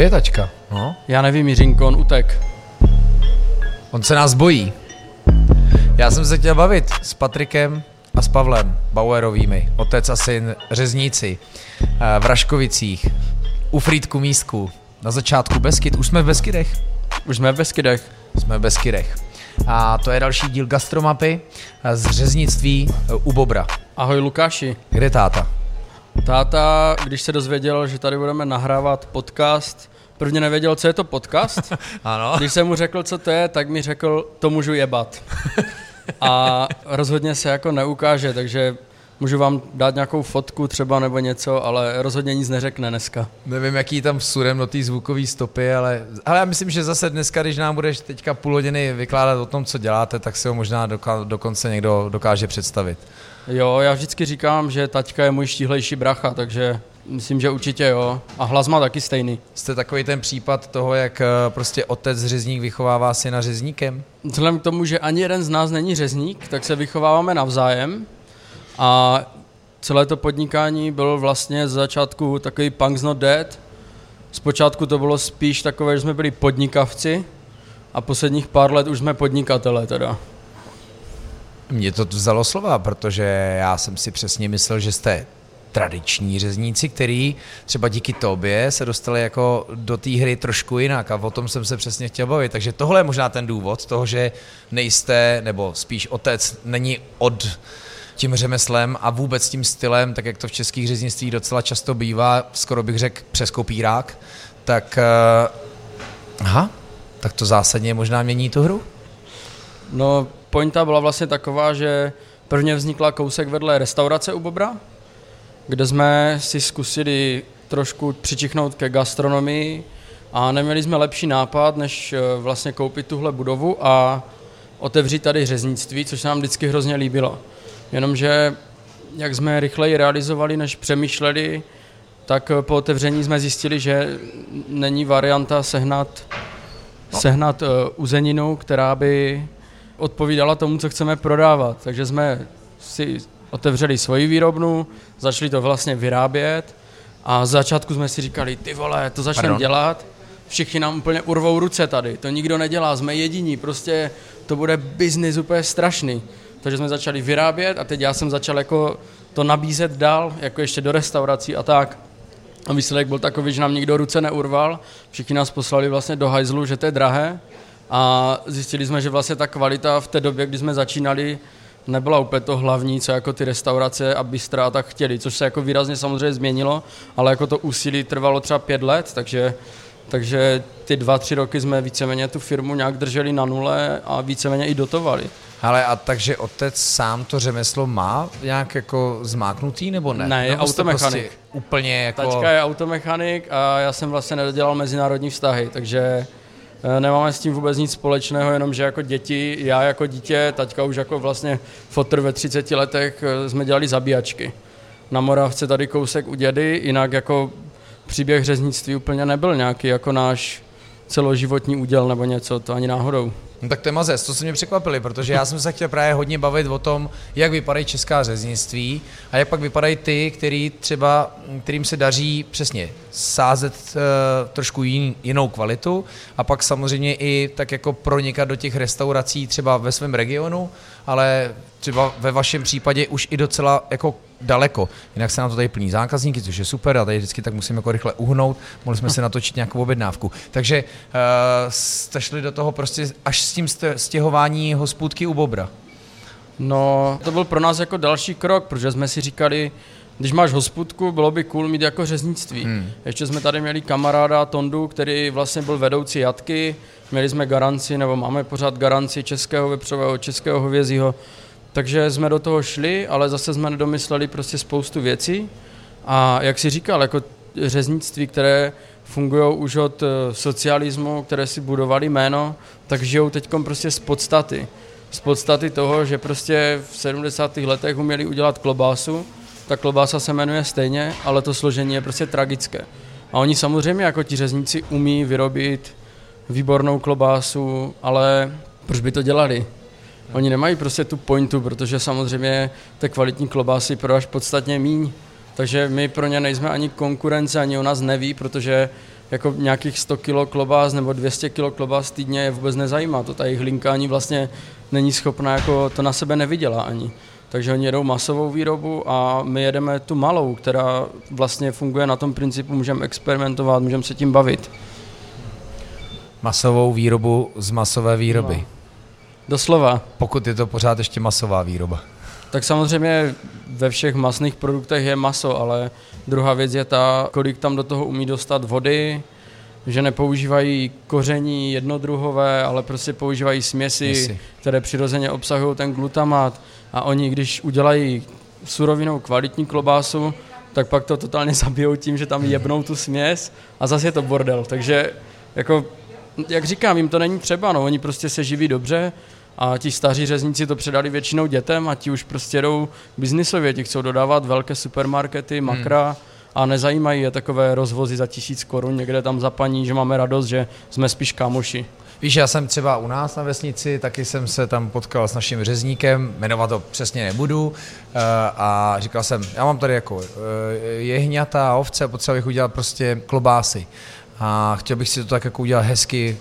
Kde je tačka? No. Já nevím, Jiřinko, on utek. On se nás bojí. Já jsem se chtěl bavit s Patrikem a s Pavlem Bauerovými, otec a syn řezníci eh, v Raškovicích, u Frýdku Místku, na začátku Beskyt. Už jsme v Beskydech? Už jsme v Beskydech. Jsme v Beskydech. A to je další díl gastromapy eh, z řeznictví eh, u Bobra. Ahoj Lukáši. Kde je táta? Táta, když se dozvěděl, že tady budeme nahrávat podcast, prvně nevěděl, co je to podcast. Ano. Když jsem mu řekl, co to je, tak mi řekl, to můžu jebat. A rozhodně se jako neukáže, takže můžu vám dát nějakou fotku třeba nebo něco, ale rozhodně nic neřekne dneska. Nevím, jaký tam surem do té zvukové stopy, ale, ale já myslím, že zase dneska, když nám budeš teďka půl hodiny vykládat o tom, co děláte, tak si ho možná doka- dokonce někdo dokáže představit. Jo, já vždycky říkám, že taťka je můj štíhlejší bracha, takže myslím, že určitě jo. A hlas má taky stejný. Jste takový ten případ toho, jak eh, prostě otec řezník vychovává syna řezníkem? Vzhledem k tomu, že ani jeden z nás není řezník, tak se vychováváme navzájem a celé to podnikání bylo vlastně z začátku takový punk's not dead. Zpočátku to bylo spíš takové, že jsme byli podnikavci a posledních pár let už jsme podnikatele teda. Mě to vzalo slova, protože já jsem si přesně myslel, že jste tradiční řezníci, který třeba díky tobě se dostali jako do té hry trošku jinak a o tom jsem se přesně chtěl bavit. Takže tohle je možná ten důvod toho, že nejste, nebo spíš otec není od tím řemeslem a vůbec tím stylem, tak jak to v českých řeznictví docela často bývá, skoro bych řekl přes kopírák, tak uh, aha, tak to zásadně možná mění tu hru. No, pointa byla vlastně taková, že prvně vznikla kousek vedle restaurace u Bobra, kde jsme si zkusili trošku přičichnout ke gastronomii a neměli jsme lepší nápad, než eh, vlastně koupit tuhle budovu a otevřít tady řeznictví, což se nám vždycky hrozně líbilo. Jenomže jak jsme rychleji realizovali, než přemýšleli, tak eh, po otevření jsme zjistili, že není varianta sehnat, no. sehnat uh, uzeninu, která by odpovídala tomu, co chceme prodávat. Takže jsme si otevřeli svoji výrobnu, začali to vlastně vyrábět a z začátku jsme si říkali, ty vole, to začneme dělat, všichni nám úplně urvou ruce tady, to nikdo nedělá, jsme jediní, prostě to bude biznis úplně strašný. Takže jsme začali vyrábět a teď já jsem začal jako to nabízet dál, jako ještě do restaurací a tak. A výsledek byl takový, že nám nikdo ruce neurval, všichni nás poslali vlastně do hajzlu, že to je drahé a zjistili jsme, že vlastně ta kvalita v té době, kdy jsme začínali, nebyla úplně to hlavní, co jako ty restaurace a bystra a tak chtěli, což se jako výrazně samozřejmě změnilo, ale jako to úsilí trvalo třeba pět let, takže, takže ty dva, tři roky jsme víceméně tu firmu nějak drželi na nule a víceméně i dotovali. Ale a takže otec sám to řemeslo má nějak jako zmáknutý nebo ne? Ne, je automechanik. Prostě úplně jako... Tačka je automechanik a já jsem vlastně nedodělal mezinárodní vztahy, takže nemáme s tím vůbec nic společného, jenom že jako děti, já jako dítě, taťka už jako vlastně fotr ve 30 letech eh, jsme dělali zabíjačky. Na Moravce tady kousek u dědy, jinak jako příběh řeznictví úplně nebyl nějaký jako náš celoživotní úděl nebo něco, to ani náhodou. No tak to je mazec, to se mě překvapili, protože já jsem se chtěl právě hodně bavit o tom, jak vypadají česká řeznictví a jak pak vypadají ty, který třeba, kterým se daří přesně sázet uh, trošku jin, jinou kvalitu a pak samozřejmě i tak jako pronikat do těch restaurací třeba ve svém regionu, ale třeba ve vašem případě už i docela jako daleko. Jinak se nám to tady plní zákazníky, což je super, a tady vždycky tak musíme jako rychle uhnout, mohli jsme si natočit nějakou objednávku. Takže uh, jste šli do toho prostě až s tím stěhování hospůdky u Bobra. No, to byl pro nás jako další krok, protože jsme si říkali, když máš hospůdku, bylo by cool mít jako řeznictví. Hmm. Ještě jsme tady měli kamaráda Tondu, který vlastně byl vedoucí jatky, měli jsme garanci, nebo máme pořád garanci českého vepřového, českého hovězího, takže jsme do toho šli, ale zase jsme nedomysleli prostě spoustu věcí. A jak si říkal, jako řeznictví, které fungují už od eh, socialismu, které si budovali jméno, tak žijou teď prostě z podstaty. Z podstaty toho, že prostě v 70. letech uměli udělat klobásu, ta klobása se jmenuje stejně, ale to složení je prostě tragické. A oni samozřejmě jako ti řezníci umí vyrobit výbornou klobásu, ale proč by to dělali? Oni nemají prostě tu pointu, protože samozřejmě té kvalitní klobásy prodáš podstatně míň. Takže my pro ně nejsme ani konkurence, ani o nás neví, protože jako nějakých 100 kg klobás nebo 200 kg klobás týdně je vůbec nezajímá. To ta jejich linka ani vlastně není schopná, jako to na sebe nevydělá ani. Takže oni jedou masovou výrobu a my jedeme tu malou, která vlastně funguje na tom principu, můžeme experimentovat, můžeme se tím bavit. Masovou výrobu z masové výroby. No. Doslova. Pokud je to pořád ještě masová výroba. Tak samozřejmě ve všech masných produktech je maso, ale druhá věc je ta, kolik tam do toho umí dostat vody, že nepoužívají koření jednodruhové, ale prostě používají směsi, Měsi. které přirozeně obsahují ten glutamat a oni, když udělají surovinou kvalitní klobásu, tak pak to totálně zabijou tím, že tam jebnou tu směs a zase je to bordel. Takže jako, jak říkám, jim to není třeba, no, oni prostě se živí dobře a ti staří řezníci to předali většinou dětem a ti už prostě jdou biznisově, ti chcou dodávat velké supermarkety, makra, hmm a nezajímají je takové rozvozy za tisíc korun někde tam za paní, že máme radost, že jsme spíš kámoši. Víš, já jsem třeba u nás na vesnici, taky jsem se tam potkal s naším řezníkem, jmenovat to přesně nebudu, eh, a říkal jsem, já mám tady jako eh, jehňata a ovce, potřeba bych udělat prostě klobásy. A chtěl bych si to tak jako udělat hezky,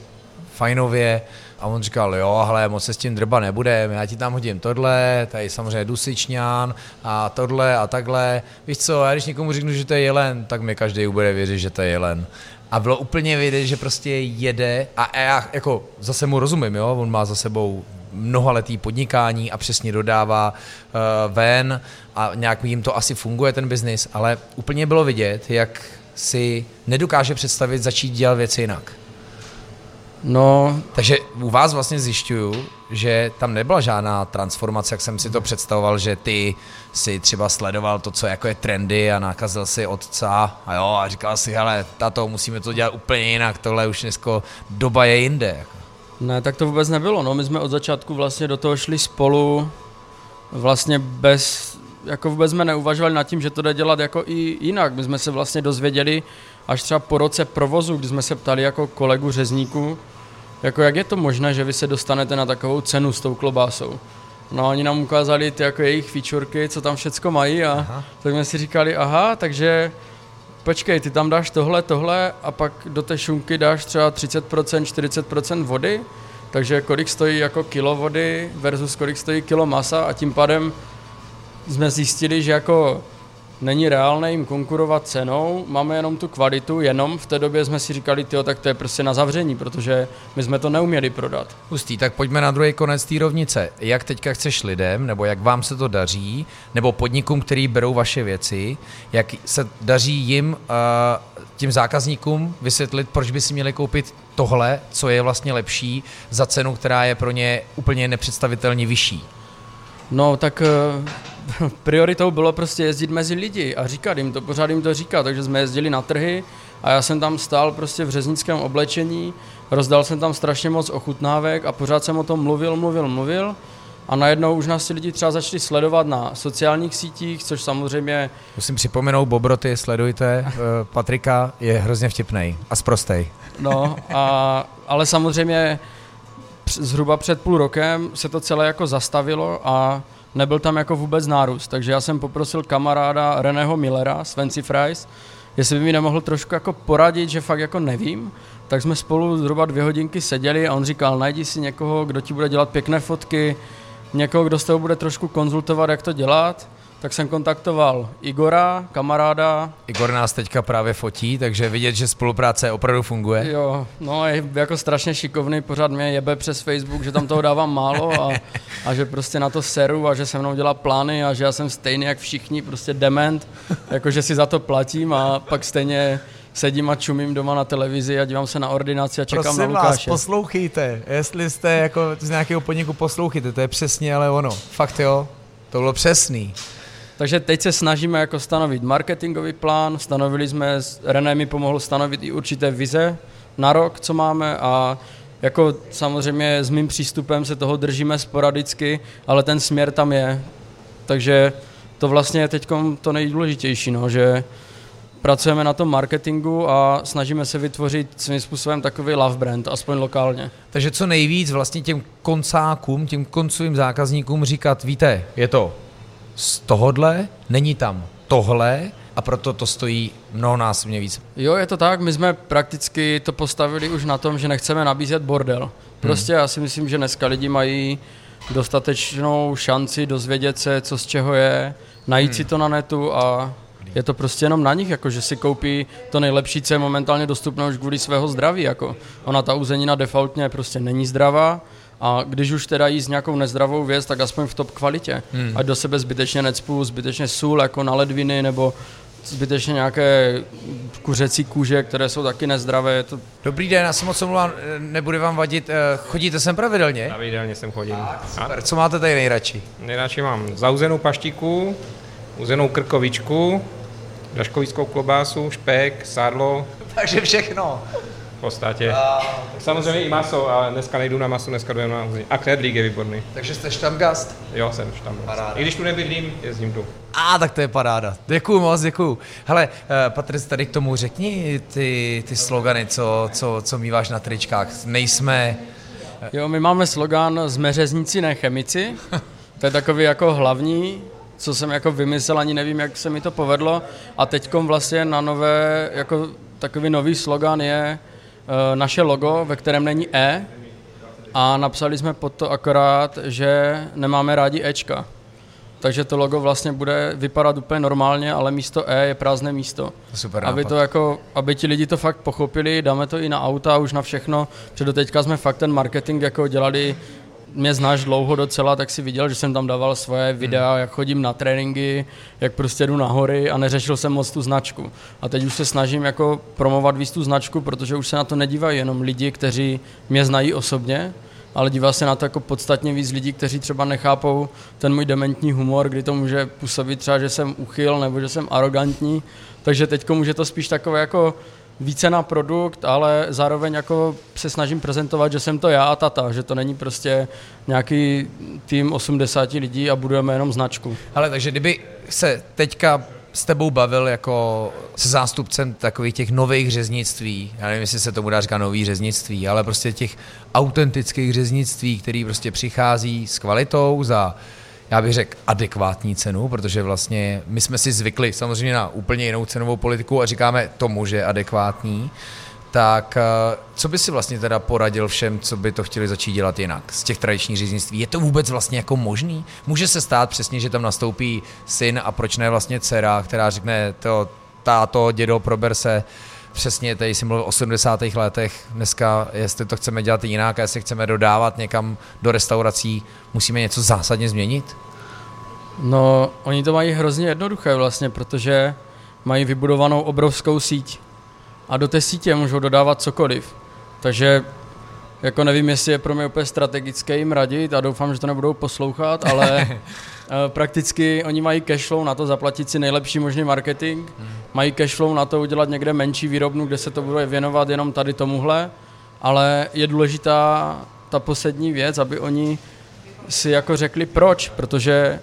fajnově, a on říkal, jo, ale moc se s tím drba nebude, já ti tam hodím tohle, tady samozřejmě dusičňán a tohle a takhle. Víš co, já když někomu řeknu, že to je jelen, tak mi každý bude věřit, že to je jelen. A bylo úplně vidět, že prostě jede a já jako zase mu rozumím, jo, on má za sebou mnohaletý podnikání a přesně dodává uh, ven a nějak jim to asi funguje ten biznis, ale úplně bylo vidět, jak si nedokáže představit začít dělat věci jinak. No, takže u vás vlastně zjišťuju, že tam nebyla žádná transformace, jak jsem si to představoval, že ty si třeba sledoval to, co jako je trendy a nakazil si otca a jo, a říkal si, hele, tato, musíme to dělat úplně jinak, tohle už dnesko doba je jinde. Jako. Ne, tak to vůbec nebylo, no, my jsme od začátku vlastně do toho šli spolu, vlastně bez, jako vůbec jsme neuvažovali nad tím, že to jde dělat jako i jinak, my jsme se vlastně dozvěděli, až třeba po roce provozu, kdy jsme se ptali jako kolegu řezníku, jako jak je to možné, že vy se dostanete na takovou cenu s tou klobásou. No oni nám ukázali ty jako jejich featureky, co tam všecko mají a aha. tak jsme si říkali, aha, takže počkej, ty tam dáš tohle, tohle a pak do té šunky dáš třeba 30%, 40% vody, takže kolik stojí jako kilo vody versus kolik stojí kilo masa a tím pádem jsme zjistili, že jako není reálné jim konkurovat cenou, máme jenom tu kvalitu, jenom v té době jsme si říkali, tyjo, tak to je prostě na zavření, protože my jsme to neuměli prodat. Hustý, tak pojďme na druhý konec té rovnice. Jak teďka chceš lidem, nebo jak vám se to daří, nebo podnikům, který berou vaše věci, jak se daří jim, uh, tím zákazníkům vysvětlit, proč by si měli koupit tohle, co je vlastně lepší, za cenu, která je pro ně úplně nepředstavitelně vyšší? No, tak uh, prioritou bylo prostě jezdit mezi lidi a říkat jim to, pořád jim to říkat, takže jsme jezdili na trhy a já jsem tam stál prostě v řeznickém oblečení, rozdal jsem tam strašně moc ochutnávek a pořád jsem o tom mluvil, mluvil, mluvil a najednou už nás ti lidi třeba začali sledovat na sociálních sítích, což samozřejmě... Musím připomenout, Bobroty, sledujte, eh, Patrika je hrozně vtipný a sprostej. No, a, ale samozřejmě zhruba před půl rokem se to celé jako zastavilo a nebyl tam jako vůbec nárůst, takže já jsem poprosil kamaráda Reného Millera z Fancy Fries, jestli by mi nemohl trošku jako poradit, že fakt jako nevím, tak jsme spolu zhruba dvě hodinky seděli a on říkal, najdi si někoho, kdo ti bude dělat pěkné fotky, někoho, kdo s tebou bude trošku konzultovat, jak to dělat tak jsem kontaktoval Igora, kamaráda. Igor nás teďka právě fotí, takže vidět, že spolupráce opravdu funguje. Jo, no je jako strašně šikovný, pořád mě jebe přes Facebook, že tam toho dávám málo a, a že prostě na to seru a že se mnou dělá plány a že já jsem stejný jak všichni, prostě dement, jakože si za to platím a pak stejně sedím a čumím doma na televizi a dívám se na ordinaci a čekám Prosím na Lukáše. vás, poslouchejte, jestli jste jako z nějakého podniku poslouchejte, to je přesně ale ono. Fakt jo, to bylo přesný. Takže teď se snažíme jako stanovit marketingový plán, stanovili jsme, René mi pomohl stanovit i určité vize na rok, co máme a jako samozřejmě s mým přístupem se toho držíme sporadicky, ale ten směr tam je. Takže to vlastně je teď to nejdůležitější, no, že pracujeme na tom marketingu a snažíme se vytvořit svým způsobem takový love brand, aspoň lokálně. Takže co nejvíc vlastně těm koncákům, těm koncovým zákazníkům říkat, víte, je to z tohodle, není tam tohle a proto to stojí mnohonásobně víc. Jo, je to tak, my jsme prakticky to postavili už na tom, že nechceme nabízet bordel. Prostě hmm. já si myslím, že dneska lidi mají dostatečnou šanci dozvědět se, co z čeho je, najít hmm. si to na netu a je to prostě jenom na nich, jako že si koupí to nejlepší, co je momentálně dostupné už kvůli svého zdraví. Jako. Ona ta uzenina defaultně prostě není zdravá a když už teda jíst nějakou nezdravou věc, tak aspoň v top kvalitě. Hmm. Ať do sebe zbytečně necpu, zbytečně sůl jako na ledviny nebo zbytečně nějaké kuřecí kůže, které jsou taky nezdravé. To... Dobrý den, já se moc omlouvám, nebude vám vadit. Eh, chodíte sem pravidelně? Pravidelně sem chodím. A, super. Co máte tady nejradši? Nejradši mám zauzenou paštiku, uzenou krkovičku, daškovickou klobásu, špek, sádlo. Takže všechno. V podstatě. A... Samozřejmě i maso, ale dneska nejdu na maso, dneska jdu na. A knedlík je výborný. Takže jste štamgast? Jo, jsem štamgast. Paráda. I když tu nebydlím, jezdím tu. A tak to je paráda. Děkuju moc, děkuju. Hele, eh, Patric, tady k tomu řekni ty, ty slogany, co, co, co míváš na tričkách. Nejsme... Jo, my máme slogan jsme řezníci, ne chemici. To je takový jako hlavní co jsem jako vymyslel, ani nevím, jak se mi to povedlo. A teď vlastně na nové, jako takový nový slogan je naše logo, ve kterém není E. A napsali jsme pod to akorát, že nemáme rádi Ečka. Takže to logo vlastně bude vypadat úplně normálně, ale místo E je prázdné místo. Super aby, to jako, aby ti lidi to fakt pochopili, dáme to i na auta, už na všechno, protože do teďka jsme fakt ten marketing jako dělali mě znáš dlouho docela, tak si viděl, že jsem tam dával svoje videa, hmm. jak chodím na tréninky, jak prostě jdu na hory a neřešil jsem moc tu značku. A teď už se snažím jako promovat víc tu značku, protože už se na to nedívají jenom lidi, kteří mě znají osobně, ale dívá se na to jako podstatně víc lidí, kteří třeba nechápou ten můj dementní humor, kdy to může působit třeba, že jsem uchyl nebo že jsem arrogantní. Takže teď může to spíš takové jako více na produkt, ale zároveň jako se snažím prezentovat, že jsem to já a tata, že to není prostě nějaký tým 80 lidí a budujeme jenom značku. Ale takže kdyby se teďka s tebou bavil jako se zástupcem takových těch nových řeznictví, já nevím, jestli se tomu dá říkat nový řeznictví, ale prostě těch autentických řeznictví, který prostě přichází s kvalitou za já bych řekl, adekvátní cenu, protože vlastně my jsme si zvykli samozřejmě na úplně jinou cenovou politiku a říkáme tomu, že je adekvátní, tak eh, co by si vlastně teda poradil všem, co by to chtěli začít dělat jinak z těch tradičních říznictví? Je to vůbec vlastně jako možný? Může se stát přesně, že tam nastoupí syn a proč ne vlastně dcera, která řekne to, táto, dědo, prober se, přesně, tady si mluvil o 80. letech, dneska, jestli to chceme dělat jinak a jestli chceme dodávat někam do restaurací, musíme něco zásadně změnit? No, oni to mají hrozně jednoduché vlastně, protože mají vybudovanou obrovskou síť a do té sítě můžou dodávat cokoliv. Takže jako nevím, jestli je pro mě úplně strategické jim radit a doufám, že to nebudou poslouchat, ale eh, prakticky oni mají cashflow na to zaplatit si nejlepší možný marketing, hmm. mají cashflow na to udělat někde menší výrobnu, kde se to bude věnovat jenom tady tomuhle, ale je důležitá ta poslední věc, aby oni si jako řekli proč, protože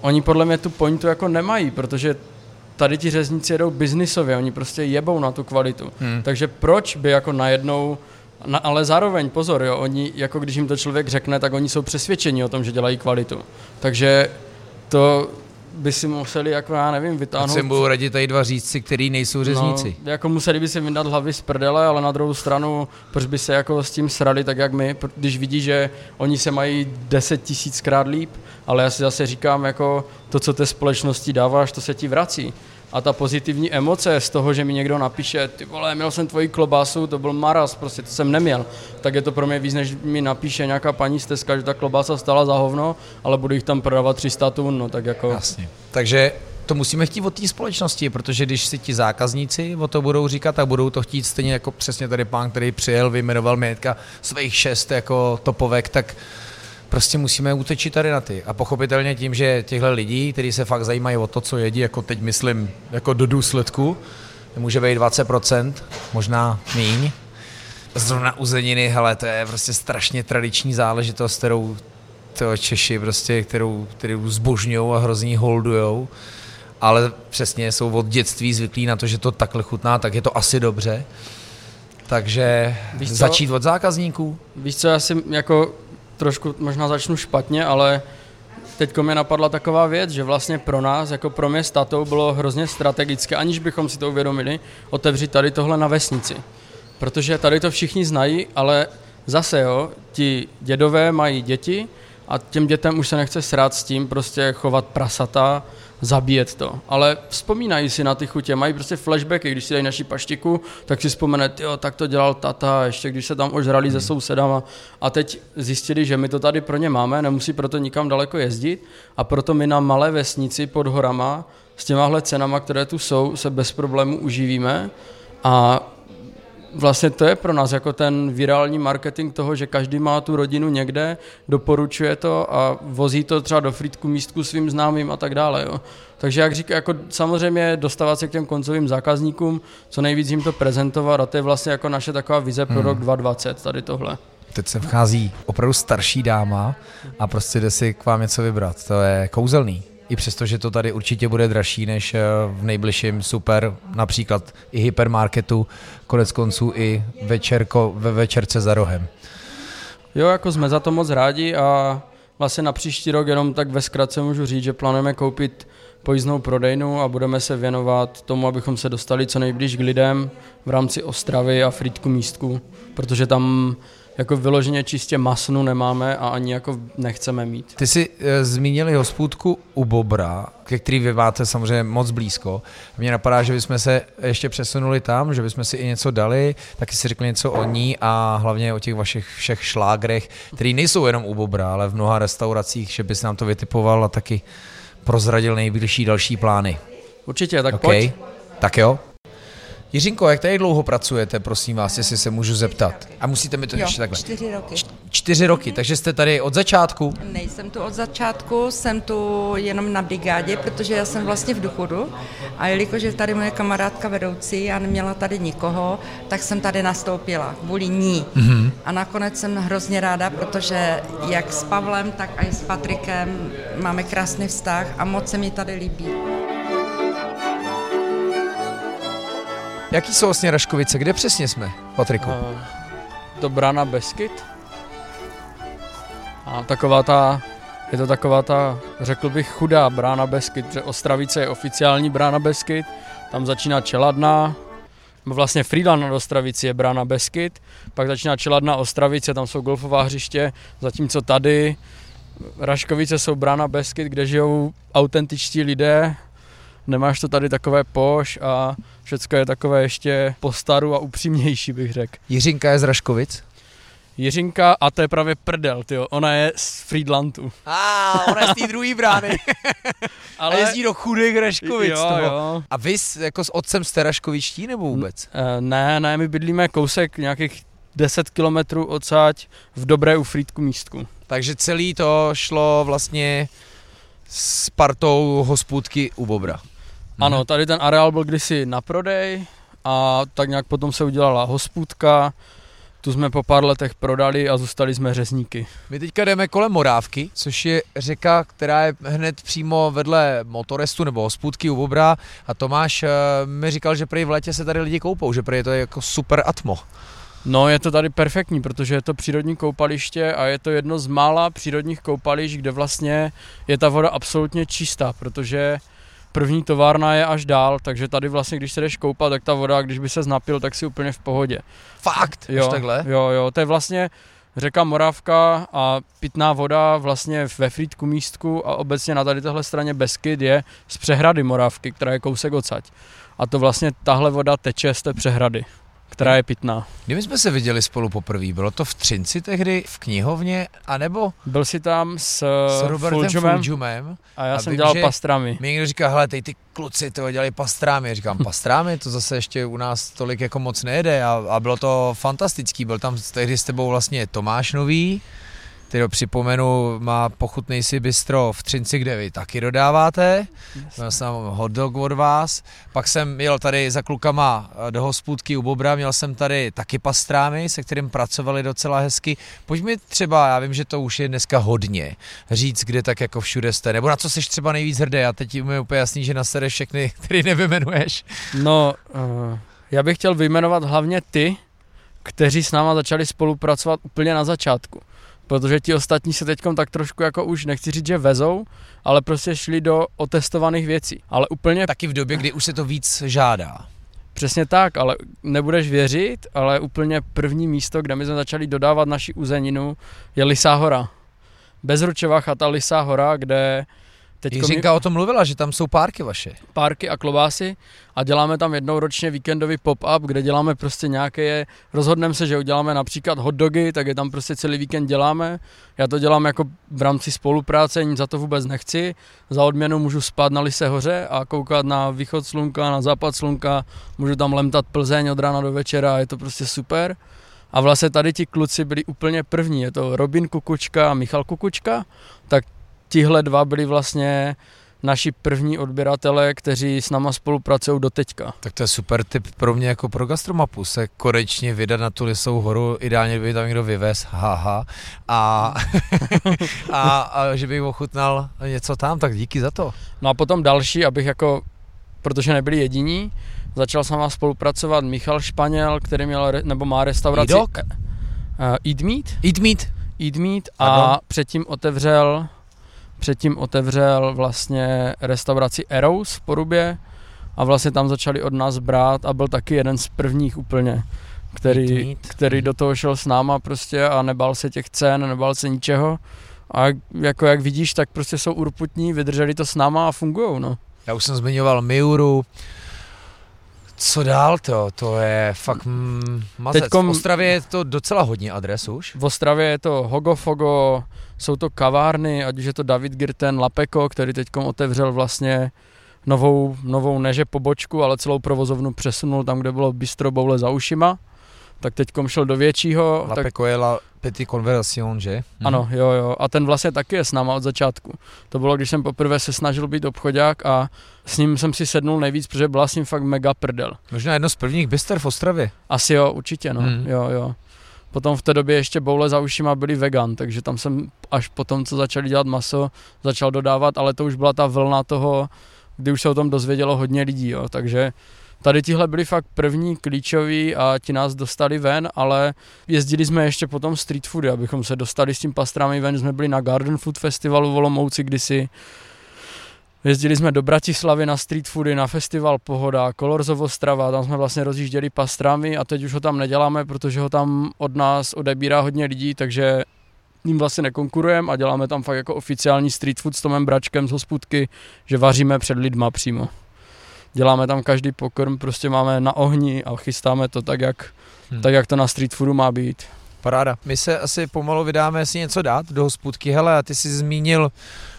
oni podle mě tu pointu jako nemají, protože tady ti řezníci jedou biznisově, oni prostě jebou na tu kvalitu. Hmm. Takže proč by jako najednou na, ale zároveň, pozor, jo, oni, jako když jim to člověk řekne, tak oni jsou přesvědčeni o tom, že dělají kvalitu. Takže to by si museli, jako já nevím, vytáhnout... Tak budou radit tady dva řízci, který nejsou řezníci. No, jako museli by si vydat hlavy z prdele, ale na druhou stranu, proč by se jako s tím srali, tak jak my, když vidí, že oni se mají deset tisíckrát líp, ale já si zase říkám, jako to, co té společnosti dáváš, to se ti vrací a ta pozitivní emoce z toho, že mi někdo napíše, ty vole, měl jsem tvoji klobásu, to byl maras, prostě to jsem neměl, tak je to pro mě víc, než mi napíše nějaká paní stezka, že ta klobása stala za hovno, ale budu jich tam prodávat 300 tun, no tak jako... Jasně. Takže to musíme chtít od té společnosti, protože když si ti zákazníci o to budou říkat, tak budou to chtít stejně jako přesně tady pán, který přijel, vyjmenoval mi svých šest jako topovek, tak prostě musíme útečit tady na ty. A pochopitelně tím, že těchto lidí, kteří se fakt zajímají o to, co jedí, jako teď myslím, jako do důsledku, může být 20%, možná míň. Zrovna uzeniny, hele, to je prostě strašně tradiční záležitost, kterou to Češi prostě, kterou, kterou zbožňují a hrozně holdujou, ale přesně jsou od dětství zvyklí na to, že to takhle chutná, tak je to asi dobře. Takže Víš co? začít od zákazníků. Víš co, já si jako trošku možná začnu špatně, ale teď mi napadla taková věc, že vlastně pro nás, jako pro mě s bylo hrozně strategické, aniž bychom si to uvědomili, otevřít tady tohle na vesnici. Protože tady to všichni znají, ale zase jo, ti dědové mají děti a těm dětem už se nechce srát s tím prostě chovat prasata, zabíjet to. Ale vzpomínají si na ty chutě, mají prostě flashbacky, když si dají naši paštiku, tak si vzpomene, jo, tak to dělal tata, ještě když se tam ožrali hmm. se sousedama a teď zjistili, že my to tady pro ně máme, nemusí proto nikam daleko jezdit a proto my na malé vesnici pod horama s těmahle cenama, které tu jsou, se bez problému uživíme a vlastně to je pro nás jako ten virální marketing toho, že každý má tu rodinu někde, doporučuje to a vozí to třeba do frýtku místku svým známým a tak dále. Jo. Takže jak říká, jako samozřejmě dostávat se k těm koncovým zákazníkům, co nejvíc jim to prezentovat a to je vlastně jako naše taková vize pro hmm. rok 2020, tady tohle. Teď se vchází opravdu starší dáma a prostě jde si k vám něco vybrat. To je kouzelný i přesto, že to tady určitě bude dražší než eh, v nejbližším super, například i hypermarketu, konec konců i večerko, ve večerce za rohem. Jo, jako jsme za to moc rádi a vlastně na příští rok jenom tak ve zkratce můžu říct, že plánujeme koupit pojízdnou prodejnu a budeme se věnovat tomu, abychom se dostali co nejblíž k lidem v rámci Ostravy a Frýdku místku, protože tam jako vyloženě čistě masnu nemáme a ani jako nechceme mít. Ty jsi e, zmínili hospůdku u Bobra, ke který vy máte samozřejmě moc blízko. Mně napadá, že bychom se ještě přesunuli tam, že bychom si i něco dali, taky si řekli něco o ní a hlavně o těch vašich všech šlágrech, které nejsou jenom u Bobra, ale v mnoha restauracích, že bys nám to vytipoval a taky prozradil nejbližší další plány. Určitě, tak okay. pojď. Tak jo. Jiřinko, jak tady dlouho pracujete, prosím vás, jestli se můžu zeptat? A musíte mi to jo, ještě takhle. čtyři roky. Č- čtyři roky, takže jste tady od začátku? Nejsem tu od začátku, jsem tu jenom na brigádě, protože já jsem vlastně v důchodu a jelikož je tady moje kamarádka vedoucí a neměla tady nikoho, tak jsem tady nastoupila kvůli ní. Mm-hmm. A nakonec jsem hrozně ráda, protože jak s Pavlem, tak i s Patrikem máme krásný vztah a moc se mi tady líbí. Jaký jsou vlastně Raškovice? Kde přesně jsme, Patriku? Uh, to Brana Beskyt. A taková ta, je to taková ta, řekl bych, chudá Brána Beskyt, protože Ostravice je oficiální Brána Beskyt, tam začíná Čeladná, vlastně Friedland na Ostravici je Brána Beskyt, pak začíná Čeladná Ostravice, tam jsou golfová hřiště, zatímco tady Raškovice jsou Brána Beskyt, kde žijou autentičtí lidé, nemáš to tady takové poš a všecko je takové ještě postaru a upřímnější, bych řekl. Jiřinka je z Raškovic? Jiřinka a to je právě prdel, tyjo. ona je z Friedlandu. A ah, ona je z té druhé brány. Ale... A jezdí do chudých Raškovic. Jo, toho. jo. A vy jako s otcem jste Raškovičtí nebo vůbec? N- ne, ne, my bydlíme kousek nějakých 10 kilometrů odsaď v dobré u Frýdku místku. Takže celý to šlo vlastně s partou hospůdky u Bobra. Ano, tady ten areál byl kdysi na prodej a tak nějak potom se udělala hospůdka, tu jsme po pár letech prodali a zůstali jsme řezníky. My teďka jdeme kolem Morávky, což je řeka, která je hned přímo vedle motorestu nebo hospůdky u Bobra a Tomáš uh, mi říkal, že prý v létě se tady lidi koupou, že prý to je jako super atmo. No je to tady perfektní, protože je to přírodní koupaliště a je to jedno z mála přírodních koupališť, kde vlastně je ta voda absolutně čistá, protože první továrna je až dál, takže tady vlastně, když se jdeš koupat, tak ta voda, když by se znapil, tak si úplně v pohodě. Fakt? Jo, až takhle? Jo, jo, to je vlastně řeka Moravka a pitná voda vlastně ve Frýdku místku a obecně na tady téhle straně Beskyt je z přehrady Moravky, která je kousek odsaď. A to vlastně tahle voda teče z té přehrady která je pitná. Kdy jsme se viděli spolu poprvé? Bylo to v Třinci tehdy, v knihovně, anebo? Byl jsi tam s, s Robertem Fulžumem. A já a jsem vím, dělal pastrámy. Mi někdo říká, hele, ty, ty kluci to dělali pastrámy. Říkám, pastrámy, to zase ještě u nás tolik jako moc nejede a, a bylo to fantastický. Byl tam tehdy s tebou vlastně Tomáš Nový, který připomenu, má pochutný si bistro v Třinci, kde vy taky dodáváte. Měl jsem hot dog od vás. Pak jsem jel tady za klukama eh, do hospůdky u Bobra, měl jsem tady taky pastrámy, se kterým pracovali docela hezky. Pojď mi třeba, já vím, že to už je dneska hodně, říct, kde tak jako všude jste, nebo na co jsi třeba nejvíc hrdý. Já teď mi je úplně jasný, že nasereš všechny, který nevymenuješ. No, uh, já bych chtěl vyjmenovat hlavně ty, kteří s náma začali spolupracovat úplně na začátku. Protože ti ostatní se teď tak trošku jako už nechci říct, že vezou, ale prostě šli do otestovaných věcí. Ale úplně... Taky v době, kdy už se to víc žádá. Přesně tak, ale nebudeš věřit, ale úplně první místo, kde my jsme začali dodávat naši uzeninu, je Lisá hora. Bezručová chata Lisá hora, kde Teď Jiřinka mi... o tom mluvila, že tam jsou párky vaše. Párky a klobásy a děláme tam jednou ročně víkendový pop-up, kde děláme prostě nějaké, rozhodneme se, že uděláme například hot dogy, tak je tam prostě celý víkend děláme. Já to dělám jako v rámci spolupráce, nic za to vůbec nechci. Za odměnu můžu spát na Lise hoře a koukat na východ slunka, na západ slunka, můžu tam lemtat Plzeň od rána do večera, je to prostě super. A vlastně tady ti kluci byli úplně první, je to Robin Kukučka a Michal Kukučka, tak tihle dva byli vlastně naši první odběratele, kteří s náma spolupracují do teďka. Tak to je super tip pro mě jako pro gastromapu, se konečně vydat na tu Lisou horu, ideálně by tam někdo vyvez, haha, a, a, a že bych ochutnal něco tam, tak díky za to. No a potom další, abych jako, protože nebyli jediní, začal s náma spolupracovat Michal Španěl, který měl, nebo má restauraci... Idok? Uh, Eat Meat. Eat Meat. Eat Meat a Pardon? předtím otevřel Předtím otevřel vlastně restauraci Eros v Porubě a vlastně tam začali od nás brát a byl taky jeden z prvních úplně, který, který do toho šel s náma prostě a nebal se těch cen, nebal se ničeho. A jako jak vidíš, tak prostě jsou urputní, vydrželi to s náma a fungují, no. Já už jsem zmiňoval Miuru, co dál to? To je fakt mazec. Teďkom, v Ostravě je to docela hodně adres už. V Ostravě je to Hogofogo, jsou to kavárny, ať už je to David Girten, Lapeko, který teď otevřel vlastně novou, novou neže pobočku, ale celou provozovnu přesunul tam, kde bylo bistro boule za ušima. Tak teď šel do většího. Lapeko tak... je la Petit Conversion, že? Mhm. Ano, jo, jo. A ten vlastně taky je s náma od začátku. To bylo, když jsem poprvé se snažil být obchodák a s ním jsem si sednul nejvíc, protože byla s ním fakt mega prdel. Možná jedno z prvních bister v Ostravě. Asi jo, určitě, no. Hmm. Jo, jo. Potom v té době ještě boule za ušima byli vegan, takže tam jsem až potom, co začali dělat maso, začal dodávat, ale to už byla ta vlna toho, kdy už se o tom dozvědělo hodně lidí, jo. takže tady tihle byli fakt první klíčoví a ti nás dostali ven, ale jezdili jsme ještě potom street foody, abychom se dostali s tím pastrami ven, jsme byli na Garden Food Festivalu v Olomouci kdysi, Jezdili jsme do Bratislavy na street foody, na festival Pohoda, Colors Ostrava, tam jsme vlastně rozjížděli pastrami a teď už ho tam neděláme, protože ho tam od nás odebírá hodně lidí, takže ním vlastně nekonkurujeme a děláme tam fakt jako oficiální street food s Tomem Bračkem z hospudky, že vaříme před lidma přímo. Děláme tam každý pokrm, prostě máme na ohni a chystáme to tak, jak, hmm. tak, jak to na street foodu má být. Paráda. My se asi pomalu vydáme si něco dát do hospůdky. Hele, a ty jsi zmínil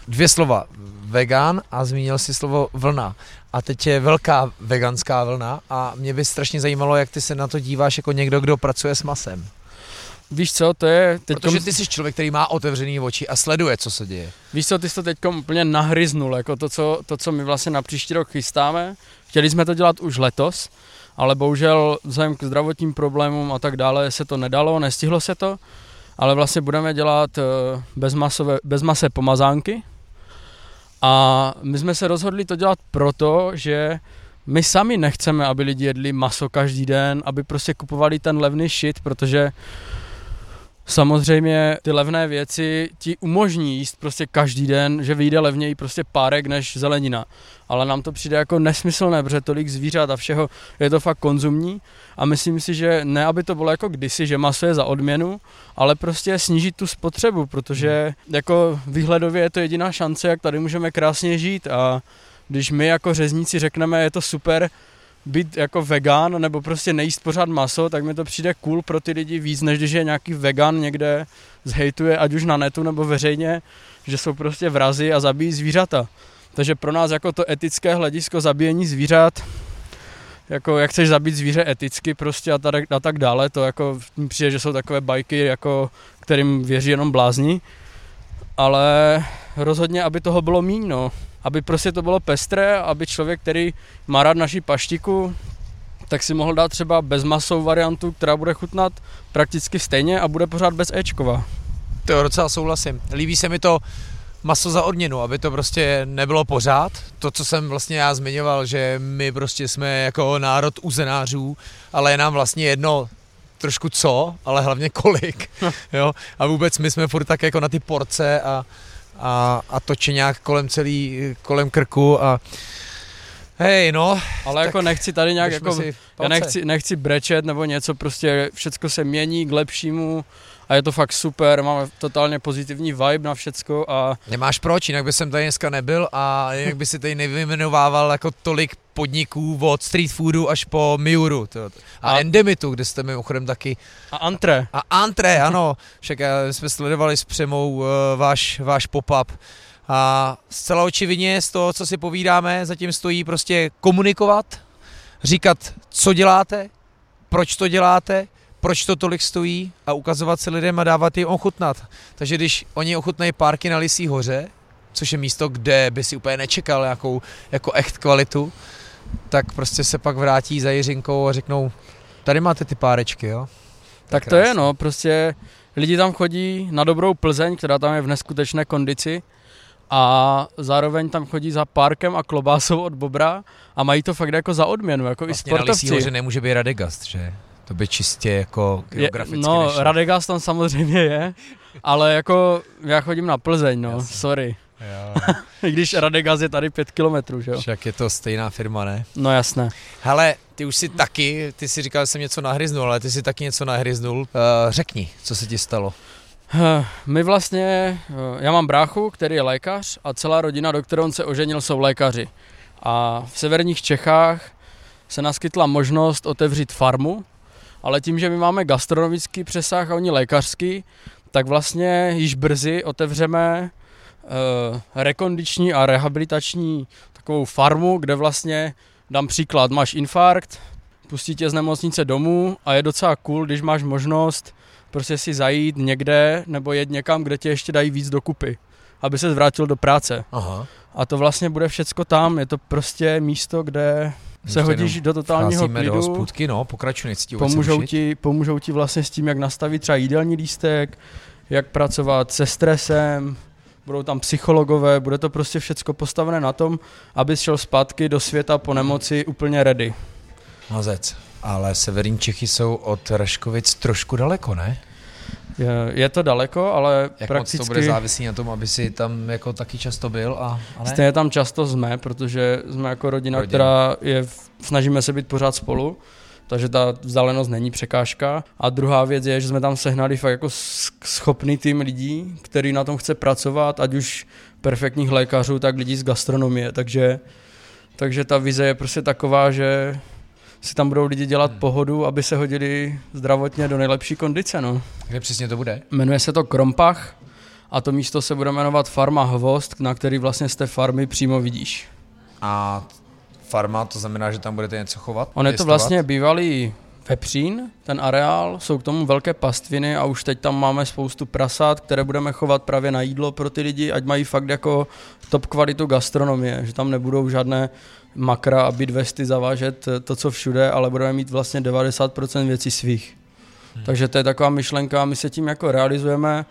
dvě slova. Vegan a zmínil si slovo vlna. A teď je velká veganská vlna a mě by strašně zajímalo, jak ty se na to díváš jako někdo, kdo pracuje s masem. Víš co, to je... Teď Protože ty jsi člověk, který má otevřený oči a sleduje, co se děje. Víš co, ty jsi to teď úplně nahryznul, jako to co, to, co my vlastně na příští rok chystáme. Chtěli jsme to dělat už letos, ale bohužel vzhledem k zdravotním problémům a tak dále se to nedalo, nestihlo se to, ale vlastně budeme dělat eh, bezmasové, bezmasé pomazánky a my jsme se rozhodli to dělat proto, že my sami nechceme, aby lidi jedli maso každý den, aby prostě kupovali ten levný shit, protože Samozřejmě ty levné věci ti umožní jíst prostě každý den, že vyjde levněji prostě párek než zelenina. Ale nám to přijde jako nesmyslné, protože tolik zvířat a všeho je to fakt konzumní. A myslím si, že ne, aby to bylo jako kdysi, že maso je za odměnu, ale prostě snížit tu spotřebu, protože jako výhledově je to jediná šance, jak tady můžeme krásně žít. A když my jako řezníci řekneme, je to super, být jako vegan nebo prostě nejíst pořád maso, tak mi to přijde cool pro ty lidi víc, než když je nějaký vegan někde zhejtuje, ať už na netu nebo veřejně, že jsou prostě vrazy a zabíjí zvířata. Takže pro nás jako to etické hledisko zabíjení zvířat, jako jak chceš zabít zvíře eticky prostě a tak, a tak dále, to jako přijde, že jsou takové bajky, jako kterým věří jenom blázni, ale rozhodně, aby toho bylo míň, no aby prostě to bylo pestré, aby člověk, který má rád naši paštiku, tak si mohl dát třeba bezmasovou variantu, která bude chutnat prakticky stejně a bude pořád bez Ečkova. To docela souhlasím. Líbí se mi to maso za odměnu, aby to prostě nebylo pořád. To, co jsem vlastně já zmiňoval, že my prostě jsme jako národ uzenářů, ale je nám vlastně jedno, trošku co, ale hlavně kolik, jo, a vůbec my jsme furt tak jako na ty porce a, a, a točeňák kolem celý, kolem krku a hej, no. Ale jako nechci tady nějak, jako, já nechci, nechci brečet nebo něco, prostě všecko se mění k lepšímu a je to fakt super, máme totálně pozitivní vibe na všecko a Nemáš proč, jinak by jsem tady dneska nebyl a jinak by si tady nevyjmenovával jako tolik podniků od street foodu až po Miuru to. a, A- Endemitu, kde jste mimochodem taky a antre. a Antre, ano, však eh, jsme sledovali s Přemou uh, váš, váš pop-up a zcela očividně z toho, co si povídáme, zatím stojí prostě komunikovat, říkat, co děláte, proč to děláte, proč to tolik stojí a ukazovat se lidem a dávat jim ochutnat. Takže když oni ochutnají párky na Lisí hoře, což je místo, kde by si úplně nečekal nějakou jako echt kvalitu, tak prostě se pak vrátí za Jiřinkou a řeknou, tady máte ty párečky, jo. Tak to je, no, prostě lidi tam chodí na dobrou Plzeň, která tam je v neskutečné kondici a zároveň tam chodí za párkem a klobásou od Bobra a mají to fakt jako za odměnu, jako Vlastně i sportovci. hoře nemůže být Radegast, že? To by čistě jako Je, geograficky no, nešlo. Radegast tam samozřejmě je, ale jako já chodím na Plzeň, no, Jasně. sorry. Jo, I když Radegast je tady pět kilometrů, že jo? však je to stejná firma, ne? No jasné. Hele, ty už si taky, ty si říkal, že jsem něco nahryznul, ale ty si taky něco nahryznul. Uh, řekni, co se ti stalo. My vlastně, eh, já mám bráchu, který je lékař a celá rodina, do které on se oženil, jsou lékaři. A v severních Čechách se naskytla možnost otevřít farmu, ale tím, že my máme gastronomický přesah a oni lékařský, tak vlastně již brzy otevřeme eh, rekondiční a rehabilitační takovou farmu, kde vlastně, dám příklad, máš infarkt, pustí tě z nemocnice domů a je docela cool, když máš možnost prostě si zajít někde nebo jet někam, kde tě ještě dají víc dokupy, aby se vrátil do práce. Aha. A to vlastně bude všecko tam, je to prostě místo, kde se hodíš do totálního Vcházíme do klidu, hospůdky, no, pokračuj, vůbec pomůžou ti, pomůžou ti vlastně s tím, jak nastavit třeba jídelní lístek, jak pracovat se stresem, budou tam psychologové, bude to prostě všecko postavené na tom, abys šel zpátky do světa po nemoci úplně ready. Mazec. Ale severní Čechy jsou od Raškovic trošku daleko, ne? Je, je to daleko, ale Jak prakticky... moc to bude závislý na tom, aby si tam jako taky často byl a, a ne? Stejně tam často jsme, protože jsme jako rodina, Rodina. která je, v- snažíme se být pořád spolu, takže ta vzdálenost není překážka. A druhá věc je, že jsme tam sehnali fakt jako schopný tým lidí, který na tom chce pracovat, ať už perfektních lékařů, tak lidí z gastronomie, takže, takže ta vize je prostě taková, že si tam budou lidi dělat pohodu, aby se hodili zdravotně do nejlepší kondice. No. Kde přesně to bude? Jmenuje se to Krompach a to místo se bude jmenovat Farma Hvost, na který vlastně z té farmy přímo vidíš. A farma, to znamená, že tam budete něco chovat? On je to vlastně bývalý vepřín, ten areál, jsou k tomu velké pastviny a už teď tam máme spoustu prasát, které budeme chovat právě na jídlo pro ty lidi, ať mají fakt jako top kvalitu gastronomie, že tam nebudou žádné makra a bidvesty zavážet eh, to, co všude, ale budeme mít vlastně 90% věcí svých. Hmm. Takže to je taková myšlenka a my se tím jako realizujeme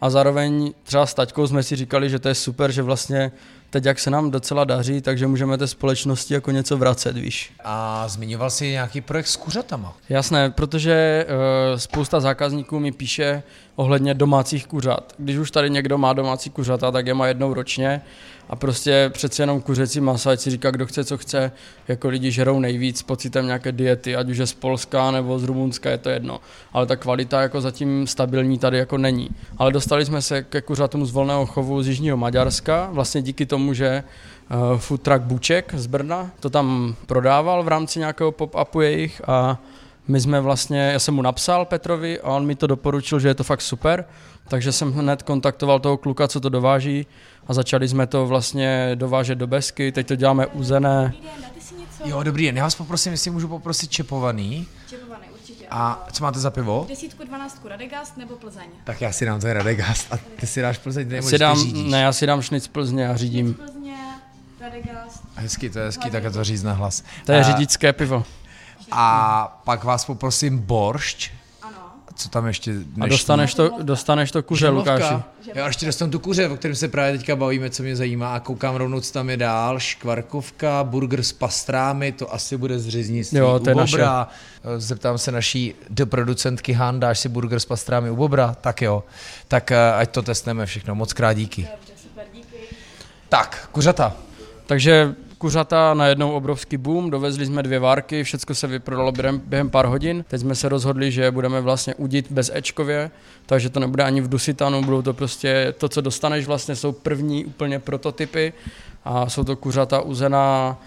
a zároveň třeba s taťkou jsme si říkali, že to je super, že vlastně teď jak se nám docela daří, takže můžeme té společnosti jako něco vracet, víš. A zmiňoval jsi nějaký projekt s kuřatama. Jasné, protože uh, spousta zákazníků mi píše ohledně domácích kuřat. Když už tady někdo má domácí kuřata, tak je má jednou ročně a prostě přece jenom kuřecí maso, ať si říká, kdo chce, co chce, jako lidi žerou nejvíc pocitem nějaké diety, ať už je z Polska nebo z Rumunska, je to jedno. Ale ta kvalita jako zatím stabilní tady jako není. Ale dostali jsme se ke kuřatům z volného chovu z Jižního Maďarska, vlastně díky tomu, že uh, food truck Buček z Brna to tam prodával v rámci nějakého pop-upu jejich a my jsme vlastně, já jsem mu napsal Petrovi a on mi to doporučil, že je to fakt super, takže jsem hned kontaktoval toho kluka, co to dováží a začali jsme to vlastně dovážet do Besky, teď to děláme uzené. Jo, dobrý den, já vás poprosím, jestli můžu poprosit čepovaný. Čepované, určitě. A co máte za pivo? Desítku, dvanáctku Radegast nebo Plzeň? Tak já si dám ten Radegast a ty si dáš Plzeň, Já nebo si dám, ne, já si dám šnic Plzně a řídím. Plzně, Radegast. Hezky, to je hezký, tak to říct na hlas. To je A- řidičské pivo. A pak vás poprosím boršč. Ano. co tam ještě A dnešní? dostaneš to, dostaneš to kuře, Žemlovka. Lukáši. Já ještě dostanu tu kuře, o kterém se právě teďka bavíme, co mě zajímá a koukám rovnou, co tam je dál. Škvarkovka, burger s pastrámy, to asi bude z řeznictví Jo, to je u naše. Bobra. Zeptám se naší do producentky Han, dáš si burger s pastrámy u Bobra? Tak jo. Tak eh, ať to testneme všechno. Moc krát díky. Dobře, super, díky. Tak, kuřata. Takže kuřata najednou obrovský boom, dovezli jsme dvě várky, všechno se vyprodalo během, během pár hodin. Teď jsme se rozhodli, že budeme vlastně udit bez Ečkově, takže to nebude ani v Dusitanu, budou to prostě to, co dostaneš vlastně, jsou první úplně prototypy a jsou to kuřata uzená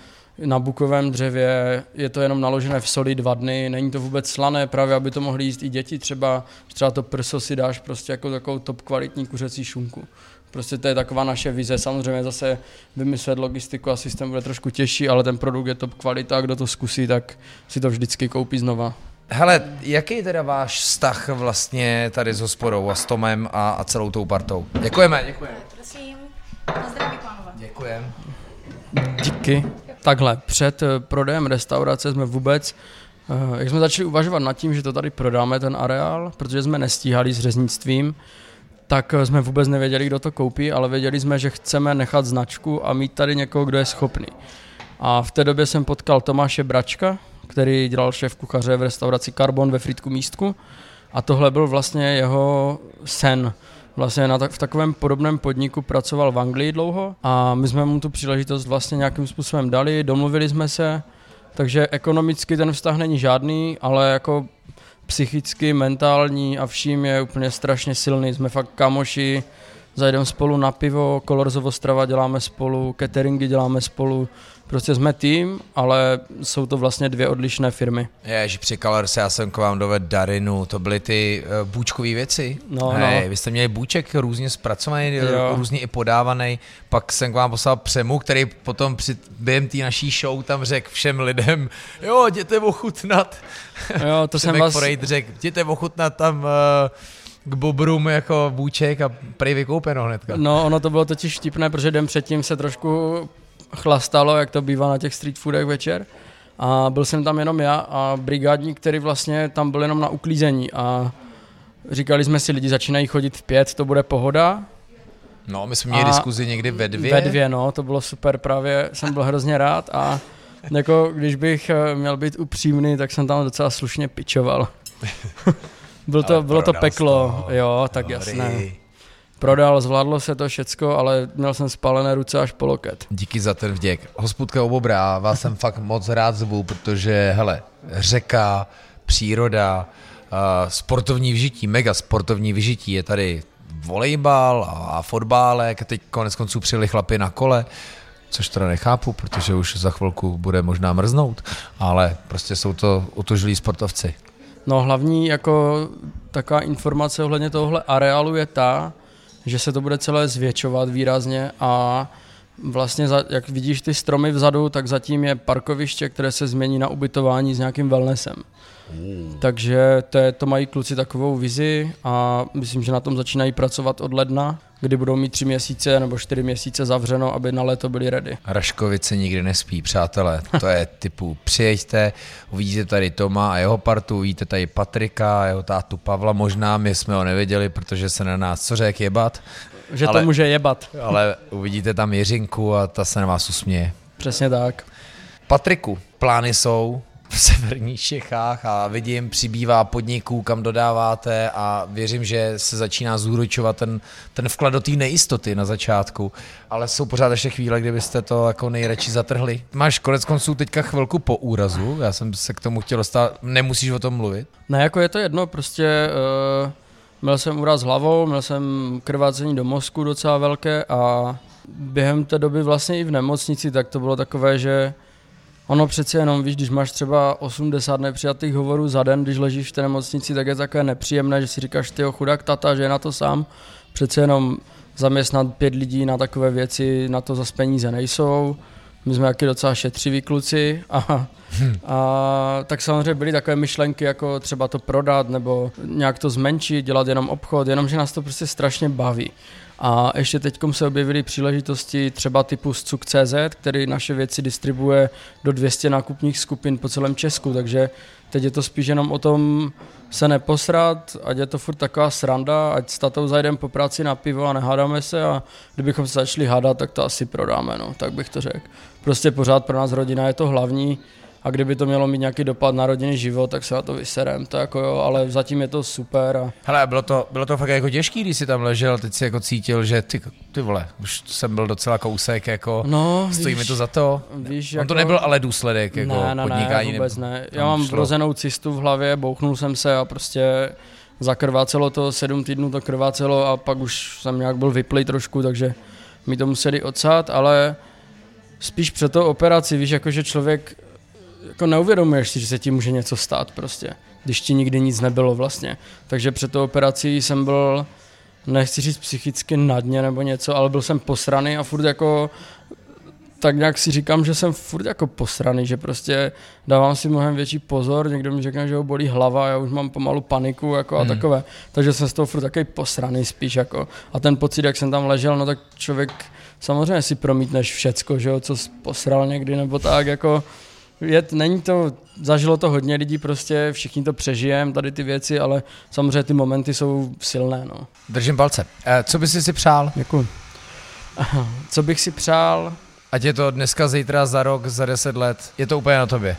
na bukovém dřevě, je to jenom naložené v soli dva dny, není to vůbec slané, právě aby to mohli jíst i děti třeba, třeba to prso si dáš prostě jako takovou top kvalitní kuřecí šunku. Prostě to je taková naše vize. Samozřejmě zase vymyslet logistiku a systém bude trošku těžší, ale ten produkt je top kvalita a kdo to zkusí, tak si to vždycky koupí znova. Hele, jaký je teda váš vztah vlastně tady s hospodou a s Tomem a, a celou tou partou? Děkujeme, děkujeme. Prosím, na zdraví, pánové. Děkujeme. Díky. Takhle, před eh, prodejem restaurace jsme vůbec, eh, jak jsme začali uvažovat nad tím, že to tady prodáme, ten areál, protože jsme nestíhali s řeznictvím, tak eh, jsme vůbec nevěděli, kdo to koupí, ale věděli jsme, že chceme nechat značku a mít tady někoho, kdo je schopný. A v té době jsem potkal Tomáše Bračka, který dělal šéf kuchaře v restauraci Carbon ve Frýdku Místku a tohle byl vlastně jeho sen. Vlastně na tak, v takovém podobném podniku pracoval v Anglii dlouho a my jsme mu tu příležitost vlastně nějakým způsobem dali, domluvili jsme se, takže ekonomicky ten vztah není žádný, ale jako psychicky, mentální a vším je úplně strašně silný. Jsme fakt kamoši, zajdeme spolu na pivo, Kolorzovo strava děláme spolu, cateringy děláme spolu, prostě jsme tým, ale jsou to vlastně dvě odlišné firmy. Ježi, při Colors já jsem k vám dovedl Darinu, to byly ty uh, bůčkové věci. No, Hej, no. Vy jste měli bůček různě zpracovaný, Jo. jo. různě i podávaný, pak jsem k vám poslal Přemu, který potom při, během té naší show tam řekl všem lidem, jo, jděte ochutnat. Jo, to jsem vás, řekl, jděte ochutnat tam uh, k bobrům jako bůček a prej vykoupeno hnedka. no ono to bylo totiž vtipné, protože den předtím se trošku chlastalo, jak to bývá na těch street foodech večer. A byl jsem tam jenom já a brigádník, který vlastně tam byl jenom na uklízení a říkali jsme si, lidi začínají chodit v pět, to bude pohoda, No, my jsme měli A diskuzi někdy ve dvě. Ve dvě, no, to bylo super, právě jsem byl hrozně rád a jako když bych eh, měl být upřímný, tak jsem tam docela slušně pičoval. Byl to, bylo to peklo, to. jo, tak Dobrý. jasné. Prodal, zvládlo se to všecko, ale měl jsem spalené ruce až po loket. Díky za ten vděk. Hospůdka u Bobra, vás jsem fakt moc rád zvu, protože, hele, řeka, příroda, uh, sportovní vyžití, mega sportovní vyžití, je tady volejbal a, fotbálek, teď konec konců přijeli chlapi na kole, což teda nechápu, protože už za chvilku bude možná mrznout, ale prostě jsou to utužilí sportovci. No hlavní jako taková informace ohledně tohohle areálu je ta, že se to bude celé zvětšovat výrazně a vlastně za, jak vidíš ty stromy vzadu, tak zatím je parkoviště, které se změní na ubytování s nějakým wellnessem. Takže to, je, to mají kluci takovou vizi a myslím, že na tom začínají pracovat od ledna, kdy budou mít tři měsíce nebo čtyři měsíce zavřeno, aby na léto byli ready. Raškovice nikdy nespí, přátelé. To je typu přijeďte, uvidíte tady Toma a jeho partu, uvidíte tady Patrika a jeho tátu Pavla. Možná my jsme ho nevěděli, protože se na nás co řek jebat, Že Ale- to může jebat. ale uvidíte tam Jiřinku a ta se na vás usměje. Přesně tak. Patriku, plány jsou v severních Čechách a vidím, přibývá podniků, kam dodáváte a věřím, že se začíná zúročovat ten, ten vklad do té nejistoty na začátku, ale jsou pořád ještě chvíle, kdy byste to jako nejradši zatrhli. Máš konec konců teďka chvilku po úrazu, já jsem se k tomu chtěl dostat, nemusíš o tom mluvit. Ne, jako je to jedno, prostě uh, měl jsem úraz hlavou, měl jsem krvácení do mozku docela velké a během té doby vlastně i v nemocnici, tak to bylo takové, že ono přece jenom, víš, když máš třeba 80 nepřijatých hovorů za den, když ležíš v té nemocnici, tak je takové nepříjemné, že si říkáš, ty chudák tata, že je na to sám. Přece jenom zaměstnat pět lidí na takové věci, na to zase peníze nejsou. My jsme taky docela šetřiví kluci a, a tak samozřejmě byly takové myšlenky, jako třeba to prodat nebo nějak to zmenšit, dělat jenom obchod, jenomže nás to prostě strašně baví. A ještě teď se objevily příležitosti třeba typu Scuk.cz, který naše věci distribuje do 200 nákupních skupin po celém Česku, takže teď je to spíš jenom o tom se neposrat, ať je to furt taková sranda, ať s tatou zajdeme po práci na pivo a nehádáme se a kdybychom se začali hádat, tak to asi prodáme, no, tak bych to řekl. Prostě pořád pro nás rodina je to hlavní, a kdyby to mělo mít nějaký dopad na rodinný život, tak se na to vyserem, to jako jo, ale zatím je to super. A... Hele, bylo to, bylo to fakt jako těžký, když jsi tam ležel, teď si jako cítil, že ty, ty vole, už jsem byl docela kousek, jako no, stojí víš, mi to za to. Víš, On jako... to nebyl ale důsledek, jako ne, ne, podnikání. Ne, vůbec ne. Já mám šlo. vrozenou cistu v hlavě, bouchnul jsem se a prostě zakrvácelo to, sedm týdnů to krvácelo a pak už jsem nějak byl vyplý trošku, takže mi to museli odsát, ale spíš před tou operaci, víš, jako že člověk jako neuvědomuješ si, že se ti může něco stát prostě, když ti nikdy nic nebylo vlastně. Takže před tou operací jsem byl, nechci říct psychicky na dně nebo něco, ale byl jsem posraný a furt jako tak nějak si říkám, že jsem furt jako posraný, že prostě dávám si mnohem větší pozor, někdo mi řekne, že ho bolí hlava, já už mám pomalu paniku jako a Hmm. takové, takže jsem z toho furt takový posraný spíš jako a ten pocit, jak jsem tam ležel, no tak člověk samozřejmě si promítneš všecko, že jo, co jsi posral někdy nebo tak jako je, není to, zažilo to hodně lidí prostě, všichni to přežijem, tady ty věci, ale samozřejmě ty momenty jsou silné, no. Držím palce. Eh, co bys si přál? Děkuji. Co bych si přál? Ať je to dneska, zítra, za rok, za deset let, je to úplně na tobě.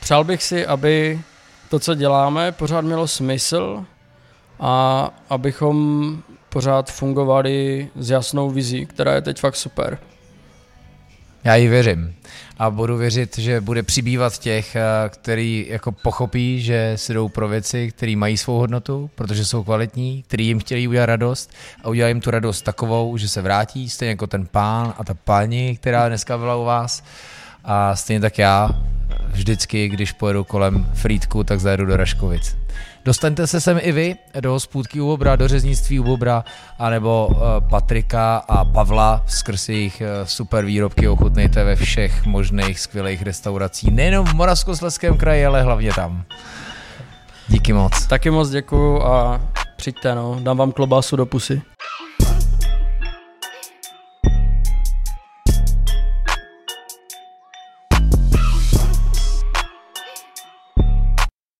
Přál bych si, aby to, co děláme, pořád mělo smysl a abychom pořád fungovali s jasnou vizí, která je teď fakt super. Já jí věřím. A budu věřit, že bude přibývat těch, eh, který jako pochopí, že si jdou pro věci, které mají svou hodnotu, protože jsou kvalitní, který jim chtějí udělat radost a udělat jim tu radost takovou, že se vrátí, stejně jako ten pán a ta paní, která dneska byla u vás. A stejně tak já vždycky, když pojedu kolem Frýdku, tak zajedu do Raškovic. Dostaňte se sem i vy do hospůdky u Bobra, do řeznictví u Bobra, anebo uh, Patrika a Pavla skrz jejich uh, super výrobky ochutnejte ve všech možných skvělých restauracích, nejenom v Moravskoslezském kraji, ale hlavně tam. Díky moc. Taky moc děkuju a přijďte, no, dám vám klobásu do pusy.